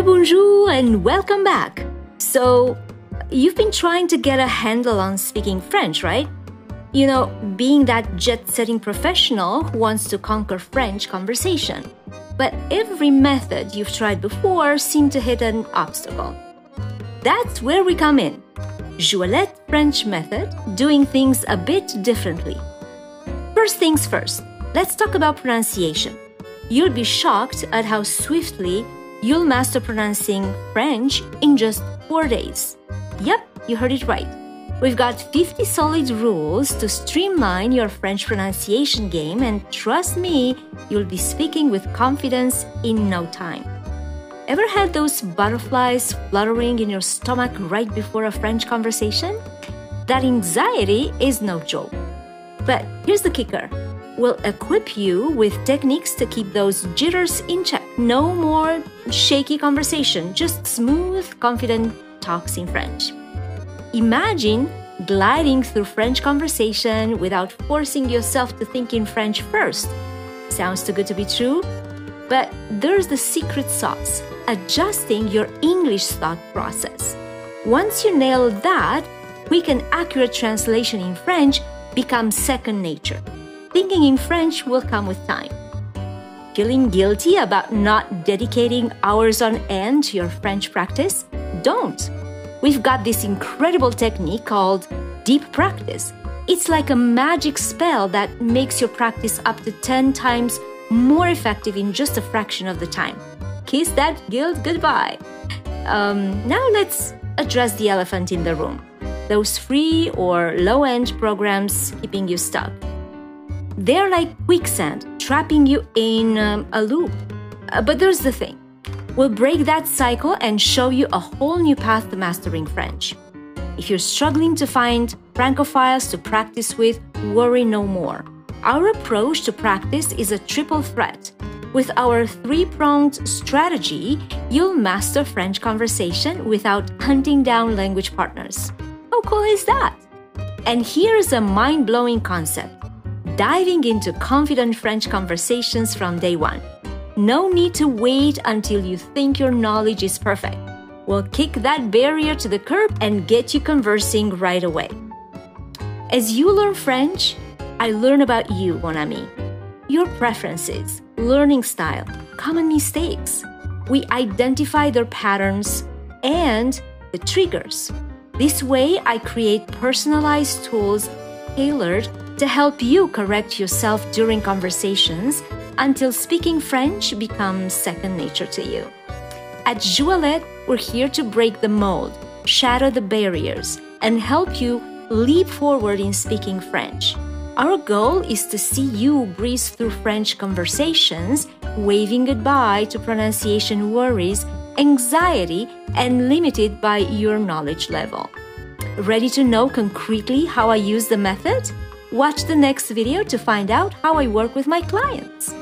Bonjour, and welcome back. So, you've been trying to get a handle on speaking French, right? You know, being that jet setting professional who wants to conquer French conversation. But every method you've tried before seemed to hit an obstacle. That's where we come in. J'Ouellette French method, doing things a bit differently. First things first, let's talk about pronunciation. You'll be shocked at how swiftly you'll master pronouncing French in just four days. Yep, you heard it right. We've got 50 solid rules to streamline your French pronunciation game, and trust me, you'll be speaking with confidence in no time. Ever had those butterflies fluttering in your stomach right before a French conversation? That anxiety is no joke. But here's the kicker we'll equip you with techniques to keep those jitters in check. No more shaky conversation, just smooth, confident talks in French. Imagine gliding through French conversation without forcing yourself to think in French first. Sounds too good to be true? But there's the secret sauce adjusting your English thought process. Once you nail that, quick and accurate translation in French becomes second nature. Thinking in French will come with time. Feeling guilty about not dedicating hours on end to your French practice? Don't we've got this incredible technique called deep practice. It's like a magic spell that makes your practice up to 10 times more effective in just a fraction of the time. Kiss that guilt goodbye. Um, now let's address the elephant in the room those free or low end programs keeping you stuck. They're like quicksand, trapping you in um, a loop. Uh, but there's the thing We'll break that cycle and show you a whole new path to mastering French. If you're struggling to find Francophiles to practice with, worry no more. Our approach to practice is a triple threat. With our three pronged strategy, you'll master French conversation without hunting down language partners. How cool is that? And here's a mind blowing concept diving into confident French conversations from day one. No need to wait until you think your knowledge is perfect. We'll kick that barrier to the curb and get you conversing right away. As you learn French, I learn about you, mon ami. Your preferences, learning style, common mistakes. We identify their patterns and the triggers. This way, I create personalized tools tailored to help you correct yourself during conversations until speaking French becomes second nature to you. At J'Ouellette, we're here to break the mold, shatter the barriers, and help you leap forward in speaking French. Our goal is to see you breeze through French conversations, waving goodbye to pronunciation worries, anxiety, and limited by your knowledge level. Ready to know concretely how I use the method? Watch the next video to find out how I work with my clients.